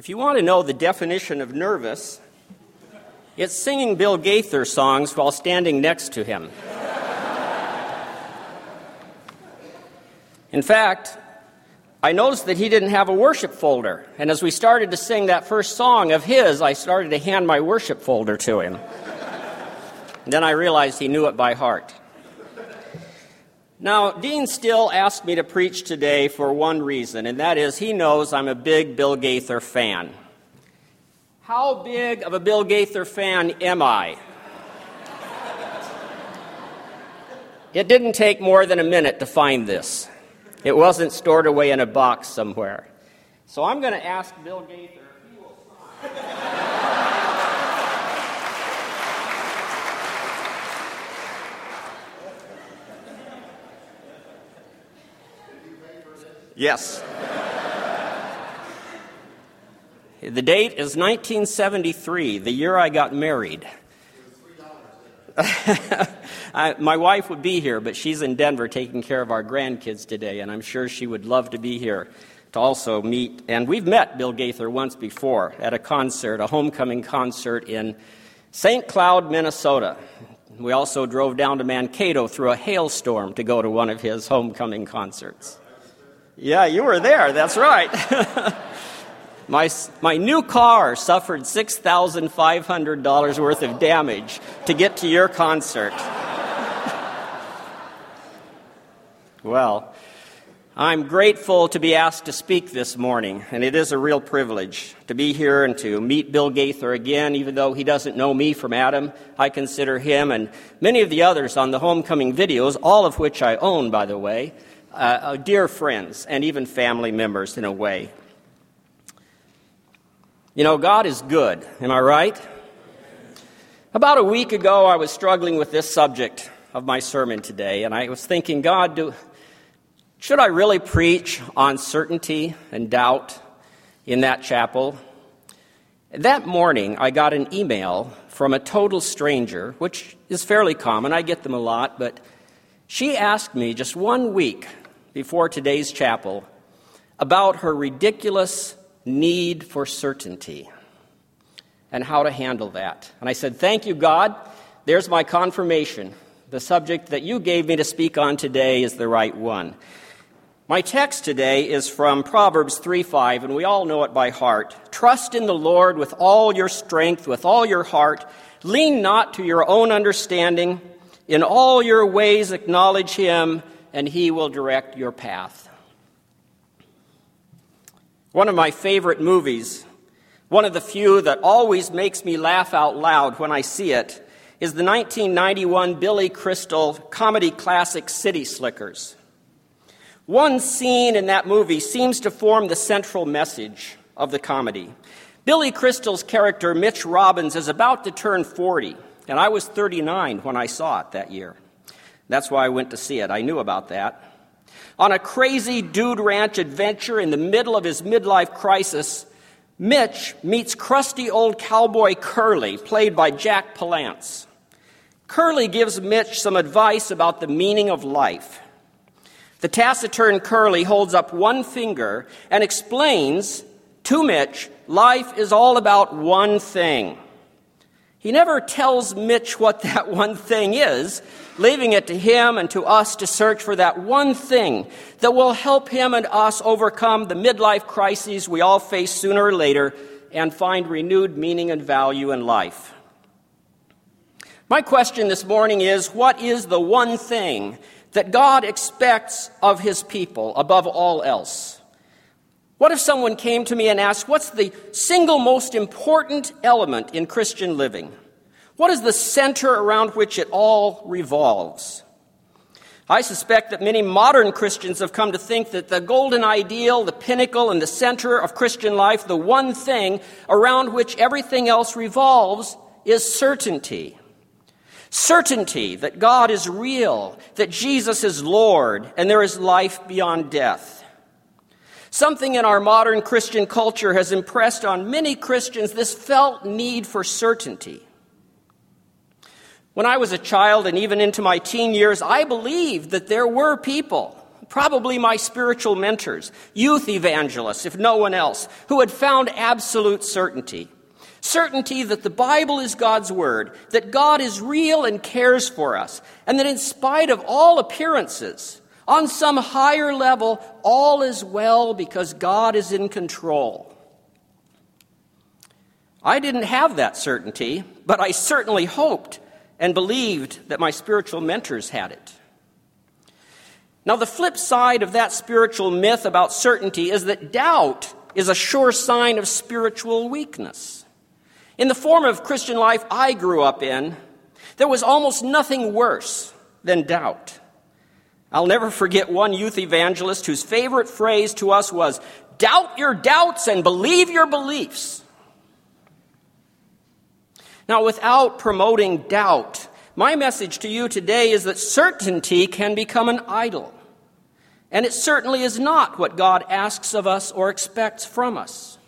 If you want to know the definition of nervous, it's singing Bill Gaither songs while standing next to him. In fact, I noticed that he didn't have a worship folder. And as we started to sing that first song of his, I started to hand my worship folder to him. then I realized he knew it by heart. Now, Dean Still asked me to preach today for one reason, and that is he knows I'm a big Bill Gaither fan. How big of a Bill Gaither fan am I? It didn't take more than a minute to find this. It wasn't stored away in a box somewhere. So I'm going to ask Bill Gaither if he will Yes. The date is 1973, the year I got married. I, my wife would be here, but she's in Denver taking care of our grandkids today, and I'm sure she would love to be here to also meet. And we've met Bill Gaither once before at a concert, a homecoming concert in St. Cloud, Minnesota. We also drove down to Mankato through a hailstorm to go to one of his homecoming concerts. Yeah, you were there, that's right. My, my new car suffered $6,500 worth of damage to get to your concert. well, I'm grateful to be asked to speak this morning, and it is a real privilege to be here and to meet Bill Gaither again, even though he doesn't know me from Adam. I consider him and many of the others on the homecoming videos, all of which I own, by the way, uh, uh dear friends and even family members in a way. You know, God is good. Am I right? About a week ago, I was struggling with this subject of my sermon today, and I was thinking, God, do, should I really preach on certainty and doubt in that chapel? That morning, I got an email from a total stranger, which is fairly common. I get them a lot, but she asked me just one week before today's chapel about her ridiculous need for certainty and how to handle that. And I said, Thank you, God. There's my confirmation. The subject that you gave me to speak on today is the right one. My text today is from Proverbs 3 5, and we all know it by heart. Trust in the Lord with all your strength, with all your heart. Lean not to your own understanding. In all your ways acknowledge him, and he will direct your path. One of my favorite movies, one of the few that always makes me laugh out loud when I see it, is the 1991 Billy Crystal comedy classic City Slickers. One scene in that movie seems to form the central message of the comedy. Billy Crystal's character, Mitch Robbins, is about to turn 40, and I was 39 when I saw it that year. That's why I went to see it. I knew about that. On a crazy dude ranch adventure in the middle of his midlife crisis, Mitch meets crusty old cowboy Curly, played by Jack Palance. Curly gives Mitch some advice about the meaning of life. The taciturn Curly holds up one finger and explains to Mitch life is all about one thing. He never tells Mitch what that one thing is, leaving it to him and to us to search for that one thing that will help him and us overcome the midlife crises we all face sooner or later and find renewed meaning and value in life. My question this morning is what is the one thing that God expects of his people above all else? What if someone came to me and asked, What's the single most important element in Christian living? What is the center around which it all revolves? I suspect that many modern Christians have come to think that the golden ideal, the pinnacle, and the center of Christian life, the one thing around which everything else revolves, is certainty. Certainty that God is real, that Jesus is Lord, and there is life beyond death. Something in our modern Christian culture has impressed on many Christians this felt need for certainty. When I was a child and even into my teen years, I believed that there were people, probably my spiritual mentors, youth evangelists, if no one else, who had found absolute certainty. Certainty that the Bible is God's Word, that God is real and cares for us, and that in spite of all appearances, on some higher level, all is well because God is in control. I didn't have that certainty, but I certainly hoped and believed that my spiritual mentors had it. Now, the flip side of that spiritual myth about certainty is that doubt is a sure sign of spiritual weakness. In the form of Christian life I grew up in, there was almost nothing worse than doubt. I'll never forget one youth evangelist whose favorite phrase to us was, Doubt your doubts and believe your beliefs. Now, without promoting doubt, my message to you today is that certainty can become an idol. And it certainly is not what God asks of us or expects from us.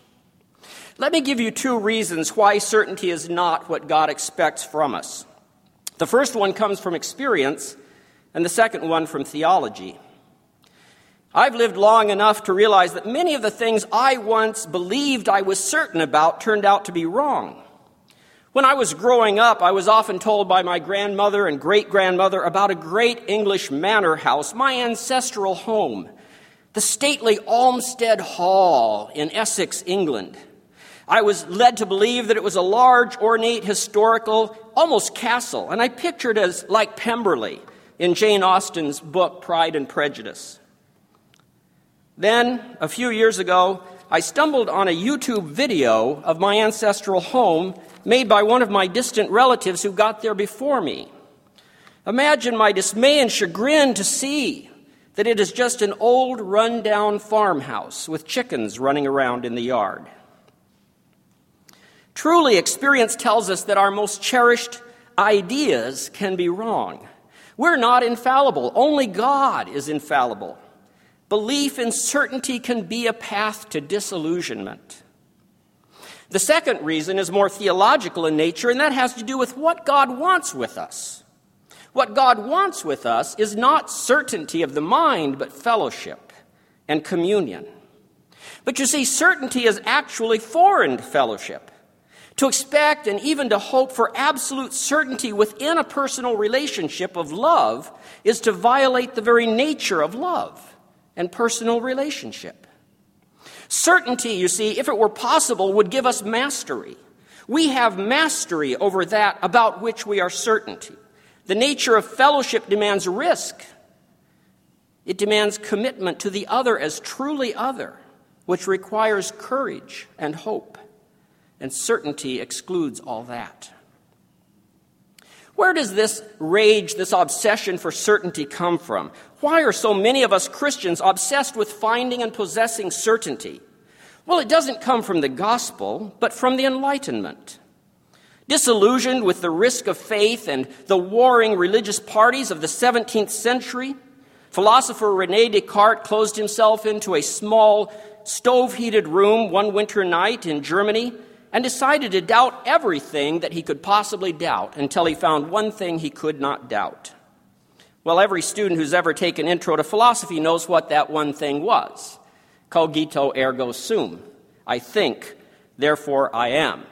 Let me give you two reasons why certainty is not what God expects from us. The first one comes from experience, and the second one from theology. I've lived long enough to realize that many of the things I once believed I was certain about turned out to be wrong. When I was growing up, I was often told by my grandmother and great grandmother about a great English manor house, my ancestral home, the stately Olmsted Hall in Essex, England. I was led to believe that it was a large, ornate, historical, almost castle, and I pictured it as like Pemberley in Jane Austen's book Pride and Prejudice. Then, a few years ago, I stumbled on a YouTube video of my ancestral home made by one of my distant relatives who got there before me. Imagine my dismay and chagrin to see that it is just an old, run-down farmhouse with chickens running around in the yard. Truly, experience tells us that our most cherished ideas can be wrong. We're not infallible, only God is infallible. Belief in certainty can be a path to disillusionment. The second reason is more theological in nature, and that has to do with what God wants with us. What God wants with us is not certainty of the mind, but fellowship and communion. But you see, certainty is actually foreign to fellowship. To expect and even to hope for absolute certainty within a personal relationship of love is to violate the very nature of love and personal relationship. Certainty, you see, if it were possible, would give us mastery. We have mastery over that about which we are certain. The nature of fellowship demands risk. It demands commitment to the other as truly other, which requires courage and hope. And certainty excludes all that. Where does this rage, this obsession for certainty come from? Why are so many of us Christians obsessed with finding and possessing certainty? Well, it doesn't come from the gospel, but from the Enlightenment. Disillusioned with the risk of faith and the warring religious parties of the 17th century, philosopher Rene Descartes closed himself into a small, stove heated room one winter night in Germany and decided to doubt everything that he could possibly doubt until he found one thing he could not doubt. Well, every student who's ever taken Intro to Philosophy knows what that one thing was cogito ergo sum. I think, therefore I am.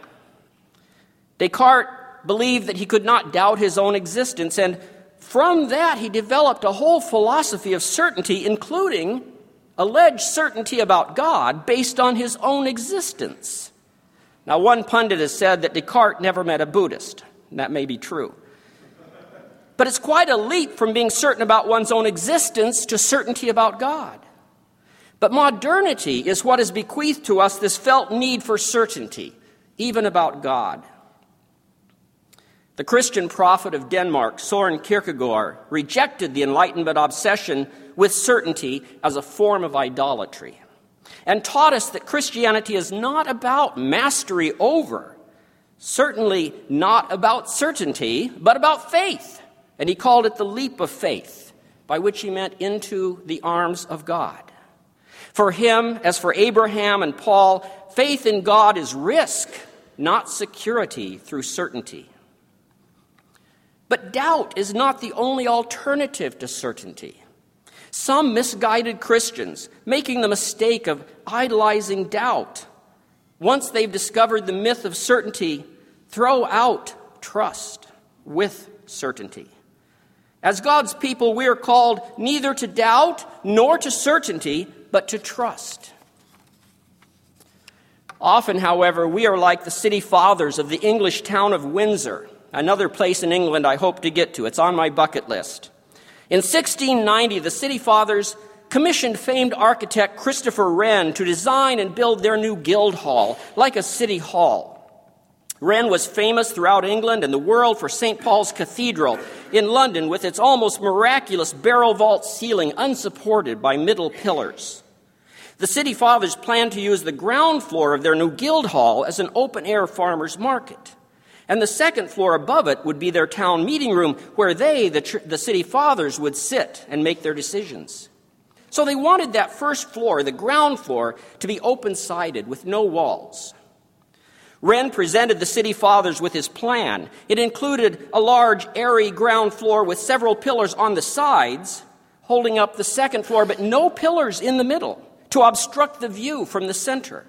Descartes believed that he could not doubt his own existence, and from that he developed a whole philosophy of certainty, including alleged certainty about God based on his own existence. Now, one pundit has said that Descartes never met a Buddhist. That may be true. But it's quite a leap from being certain about one's own existence to certainty about God. But modernity is what has bequeathed to us this felt need for certainty, even about God. The Christian prophet of Denmark, Soren Kierkegaard, rejected the Enlightenment obsession with certainty as a form of idolatry and taught us that Christianity is not about mastery over, certainly not about certainty, but about faith. And he called it the leap of faith, by which he meant into the arms of God. For him, as for Abraham and Paul, faith in God is risk, not security through certainty. But doubt is not the only alternative to certainty. Some misguided Christians making the mistake of idolizing doubt. Once they've discovered the myth of certainty, throw out trust with certainty. As God's people, we are called neither to doubt nor to certainty, but to trust. Often, however, we are like the city fathers of the English town of Windsor, another place in England I hope to get to. It's on my bucket list. In 1690, the city fathers commissioned famed architect Christopher Wren to design and build their new guild hall, like a city hall. Wren was famous throughout England and the world for St. Paul's Cathedral in London with its almost miraculous barrel vault ceiling unsupported by middle pillars. The city fathers planned to use the ground floor of their new guild hall as an open air farmer's market. And the second floor above it would be their town meeting room where they, the, tr- the city fathers, would sit and make their decisions. So they wanted that first floor, the ground floor, to be open sided with no walls. Wren presented the city fathers with his plan. It included a large, airy ground floor with several pillars on the sides, holding up the second floor, but no pillars in the middle to obstruct the view from the center.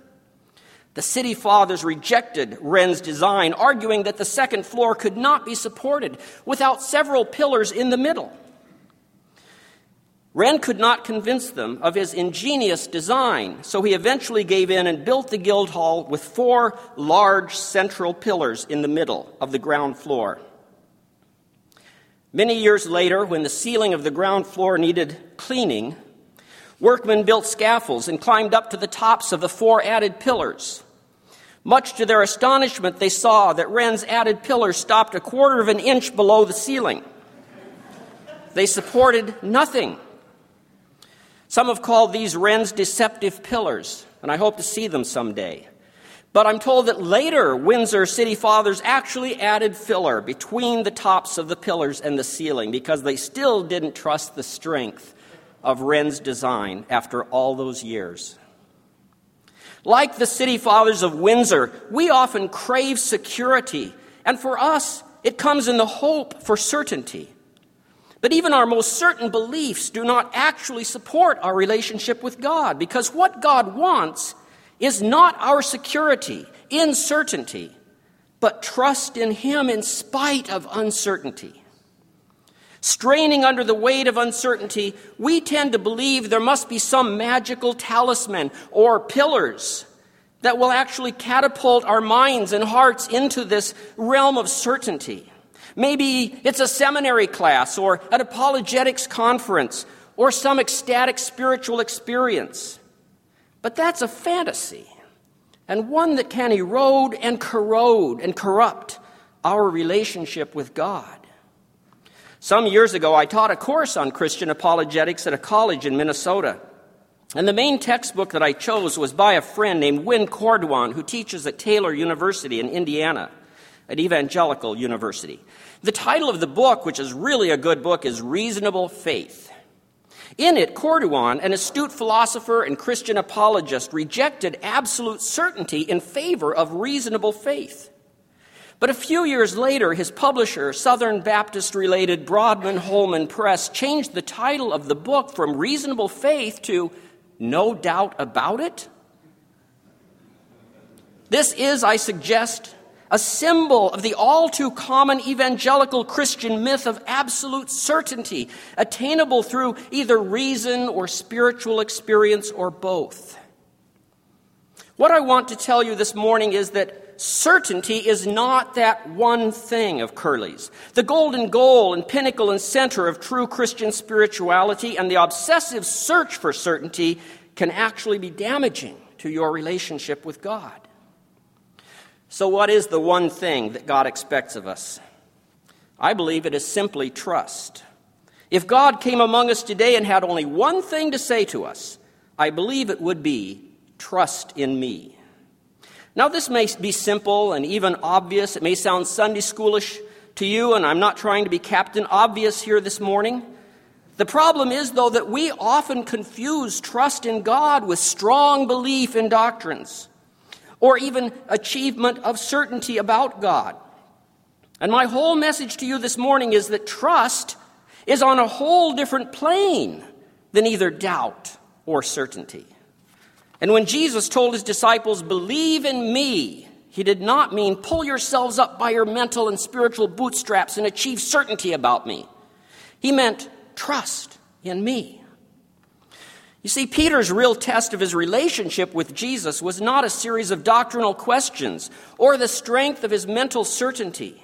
The city fathers rejected Wren's design, arguing that the second floor could not be supported without several pillars in the middle. Wren could not convince them of his ingenious design, so he eventually gave in and built the Guildhall with four large central pillars in the middle of the ground floor. Many years later, when the ceiling of the ground floor needed cleaning, workmen built scaffolds and climbed up to the tops of the four added pillars. Much to their astonishment, they saw that Wren's added pillars stopped a quarter of an inch below the ceiling. They supported nothing. Some have called these Wren's deceptive pillars, and I hope to see them someday. But I'm told that later Windsor city fathers actually added filler between the tops of the pillars and the ceiling because they still didn't trust the strength of Wren's design after all those years. Like the city fathers of Windsor, we often crave security, and for us, it comes in the hope for certainty. But even our most certain beliefs do not actually support our relationship with God because what God wants is not our security in certainty, but trust in Him in spite of uncertainty. Straining under the weight of uncertainty, we tend to believe there must be some magical talisman or pillars that will actually catapult our minds and hearts into this realm of certainty. Maybe it's a seminary class or an apologetics conference or some ecstatic spiritual experience. But that's a fantasy and one that can erode and corrode and corrupt our relationship with God. Some years ago, I taught a course on Christian apologetics at a college in Minnesota. And the main textbook that I chose was by a friend named Win Corduan, who teaches at Taylor University in Indiana, at Evangelical University. The title of the book, which is really a good book, is Reasonable Faith. In it, Corduan, an astute philosopher and Christian apologist, rejected absolute certainty in favor of reasonable faith. But a few years later, his publisher, Southern Baptist related Broadman Holman Press, changed the title of the book from Reasonable Faith to No Doubt About It. This is, I suggest, a symbol of the all too common evangelical Christian myth of absolute certainty, attainable through either reason or spiritual experience or both. What I want to tell you this morning is that certainty is not that one thing of Curly's. The golden goal and pinnacle and center of true Christian spirituality and the obsessive search for certainty can actually be damaging to your relationship with God. So, what is the one thing that God expects of us? I believe it is simply trust. If God came among us today and had only one thing to say to us, I believe it would be, Trust in me. Now, this may be simple and even obvious. It may sound Sunday schoolish to you, and I'm not trying to be Captain Obvious here this morning. The problem is, though, that we often confuse trust in God with strong belief in doctrines or even achievement of certainty about God. And my whole message to you this morning is that trust is on a whole different plane than either doubt or certainty. And when Jesus told his disciples, Believe in me, he did not mean pull yourselves up by your mental and spiritual bootstraps and achieve certainty about me. He meant trust in me. You see, Peter's real test of his relationship with Jesus was not a series of doctrinal questions or the strength of his mental certainty.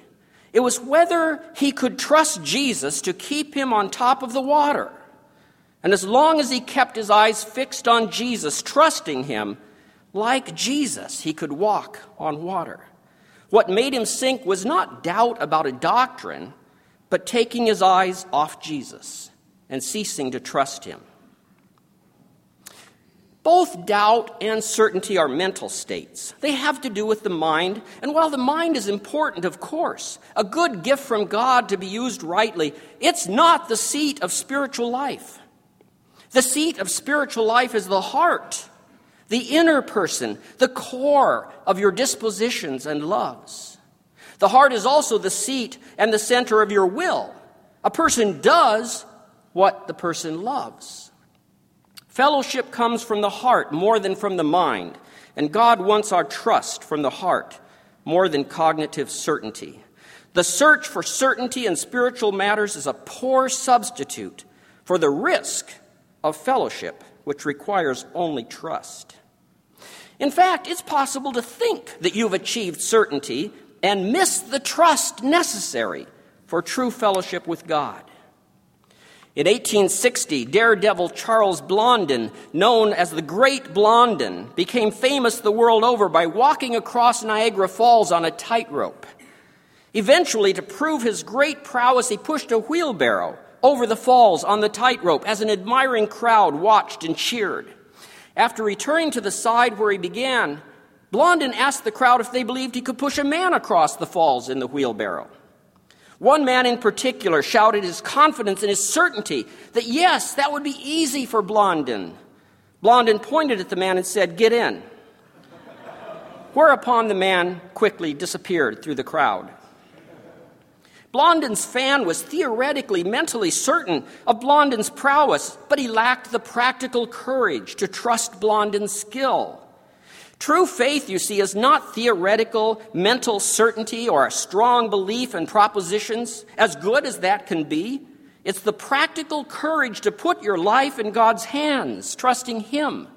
It was whether he could trust Jesus to keep him on top of the water. And as long as he kept his eyes fixed on Jesus, trusting him, like Jesus, he could walk on water. What made him sink was not doubt about a doctrine, but taking his eyes off Jesus and ceasing to trust him. Both doubt and certainty are mental states. They have to do with the mind, and while the mind is important, of course, a good gift from God to be used rightly, it's not the seat of spiritual life. The seat of spiritual life is the heart, the inner person, the core of your dispositions and loves. The heart is also the seat and the center of your will. A person does what the person loves. Fellowship comes from the heart more than from the mind, and God wants our trust from the heart more than cognitive certainty. The search for certainty in spiritual matters is a poor substitute for the risk of fellowship, which requires only trust. In fact, it's possible to think that you've achieved certainty and miss the trust necessary for true fellowship with God. In 1860, daredevil Charles Blondin, known as the Great Blondin, became famous the world over by walking across Niagara Falls on a tightrope. Eventually, to prove his great prowess, he pushed a wheelbarrow over the falls on the tightrope as an admiring crowd watched and cheered. After returning to the side where he began, Blondin asked the crowd if they believed he could push a man across the falls in the wheelbarrow. One man in particular shouted his confidence and his certainty that yes, that would be easy for Blondin. Blondin pointed at the man and said, Get in. Whereupon the man quickly disappeared through the crowd. Blondin's fan was theoretically, mentally certain of Blondin's prowess, but he lacked the practical courage to trust Blondin's skill. True faith, you see, is not theoretical mental certainty or a strong belief in propositions, as good as that can be. It's the practical courage to put your life in God's hands, trusting Him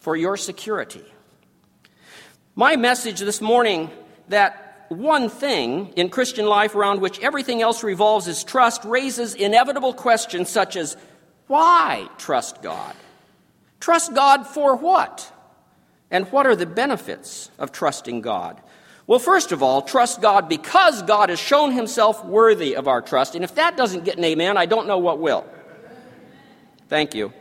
for your security. My message this morning that one thing in Christian life around which everything else revolves is trust raises inevitable questions such as why trust God? Trust God for what? And what are the benefits of trusting God? Well, first of all, trust God because God has shown himself worthy of our trust. And if that doesn't get an amen, I don't know what will. Thank you.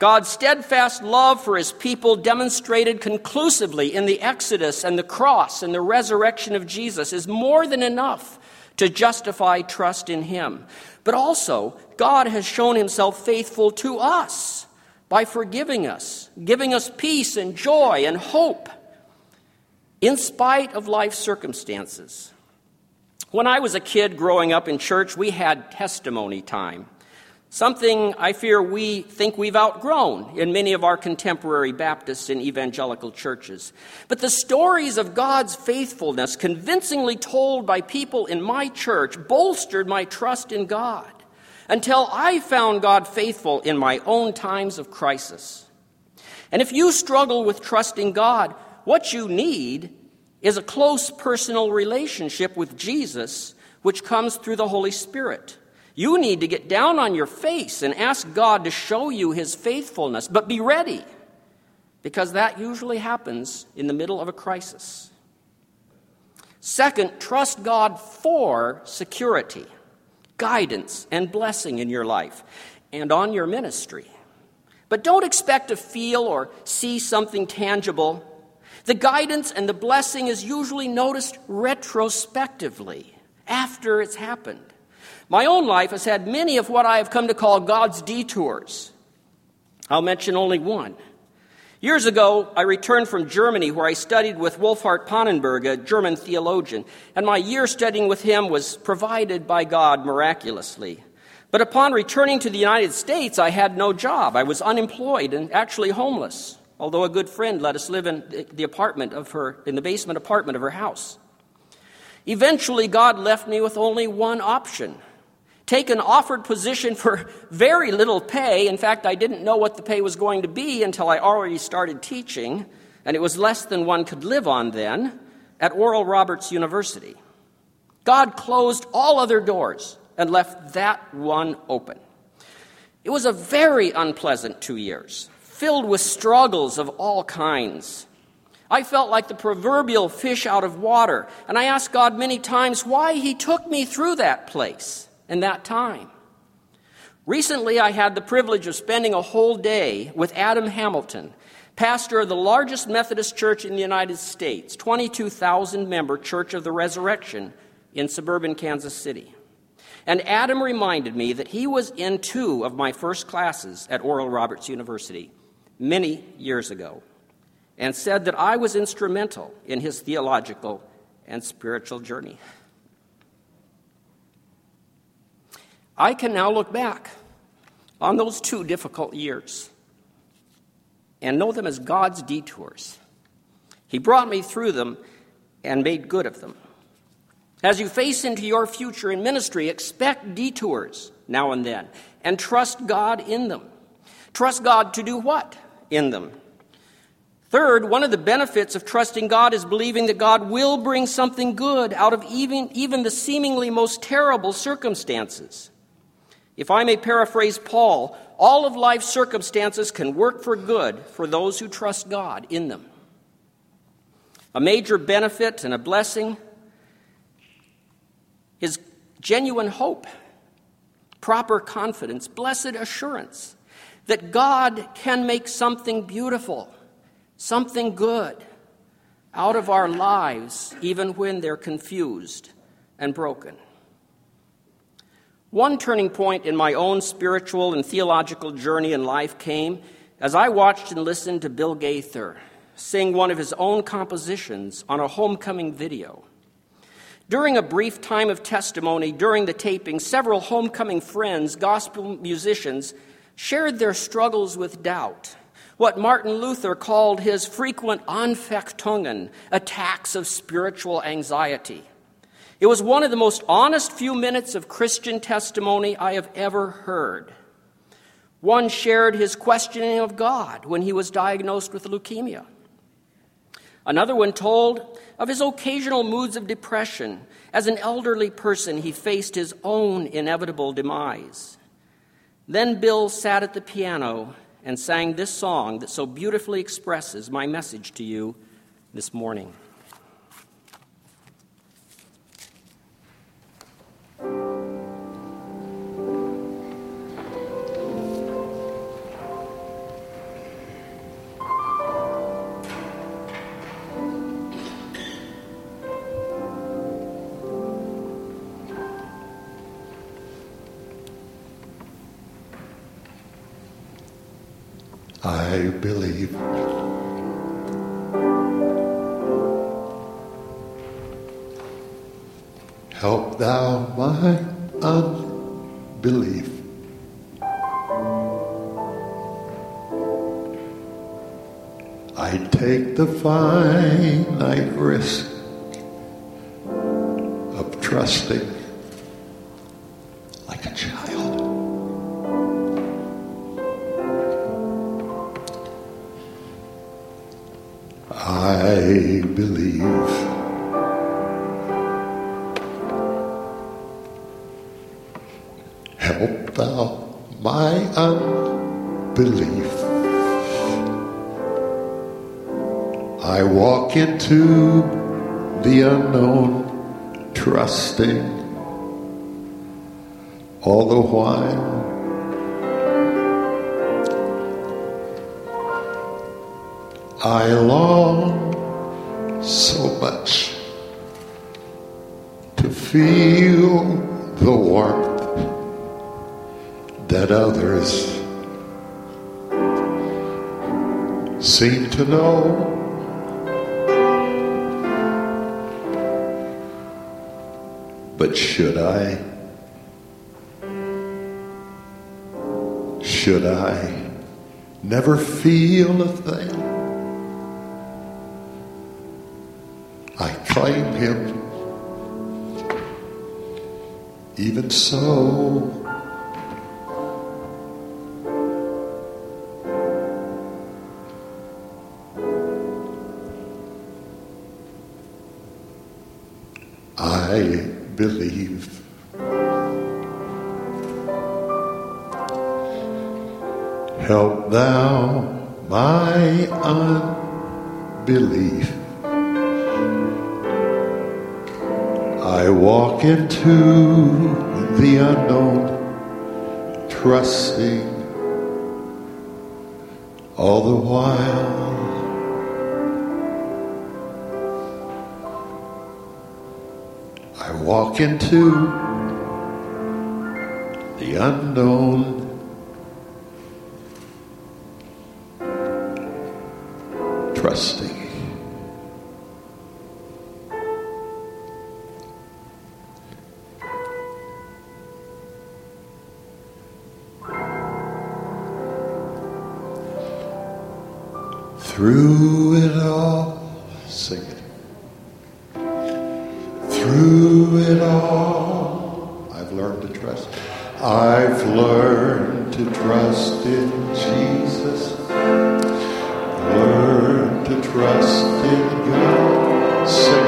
God's steadfast love for his people, demonstrated conclusively in the Exodus and the cross and the resurrection of Jesus, is more than enough to justify trust in him. But also, God has shown himself faithful to us by forgiving us, giving us peace and joy and hope in spite of life circumstances. When I was a kid growing up in church, we had testimony time. Something I fear we think we've outgrown in many of our contemporary Baptist and evangelical churches. But the stories of God's faithfulness, convincingly told by people in my church, bolstered my trust in God until I found God faithful in my own times of crisis. And if you struggle with trusting God, what you need is a close personal relationship with Jesus, which comes through the Holy Spirit. You need to get down on your face and ask God to show you his faithfulness, but be ready, because that usually happens in the middle of a crisis. Second, trust God for security, guidance, and blessing in your life and on your ministry. But don't expect to feel or see something tangible. The guidance and the blessing is usually noticed retrospectively after it's happened. My own life has had many of what I have come to call God's detours. I'll mention only one. Years ago, I returned from Germany where I studied with Wolfhart Pannenberg, a German theologian, and my year studying with him was provided by God miraculously. But upon returning to the United States, I had no job. I was unemployed and actually homeless, although a good friend let us live in the apartment of her, in the basement apartment of her house. Eventually, God left me with only one option take an offered position for very little pay. In fact, I didn't know what the pay was going to be until I already started teaching, and it was less than one could live on then, at Oral Roberts University. God closed all other doors and left that one open. It was a very unpleasant two years, filled with struggles of all kinds. I felt like the proverbial fish out of water, and I asked God many times why He took me through that place and that time. Recently, I had the privilege of spending a whole day with Adam Hamilton, pastor of the largest Methodist church in the United States, 22,000 member Church of the Resurrection in suburban Kansas City. And Adam reminded me that he was in two of my first classes at Oral Roberts University many years ago and said that I was instrumental in his theological and spiritual journey. I can now look back on those two difficult years and know them as God's detours. He brought me through them and made good of them. As you face into your future in ministry, expect detours now and then and trust God in them. Trust God to do what in them? Third, one of the benefits of trusting God is believing that God will bring something good out of even, even the seemingly most terrible circumstances. If I may paraphrase Paul, all of life's circumstances can work for good for those who trust God in them. A major benefit and a blessing is genuine hope, proper confidence, blessed assurance that God can make something beautiful, something good out of our lives, even when they're confused and broken. One turning point in my own spiritual and theological journey in life came as I watched and listened to Bill Gaither sing one of his own compositions on a homecoming video. During a brief time of testimony during the taping, several homecoming friends, gospel musicians, shared their struggles with doubt, what Martin Luther called his frequent Anfechtungen, attacks of spiritual anxiety. It was one of the most honest few minutes of Christian testimony I have ever heard. One shared his questioning of God when he was diagnosed with leukemia. Another one told of his occasional moods of depression. As an elderly person, he faced his own inevitable demise. Then Bill sat at the piano and sang this song that so beautifully expresses my message to you this morning. Help thou my unbelief. I take the finite risk of trusting walk into the unknown, trusting all the while. I long so much to feel the warmth that others seem to know. But should I should I never feel a thing? I claim him. Even so, unbelief. I walk into the unknown, trusting all the while. I walk into the unknown. Trusting. Through it all, sing it. Through it all, I've learned to trust. I've learned to trust in Jesus. Learn to trust in God. Sing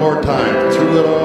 one more time.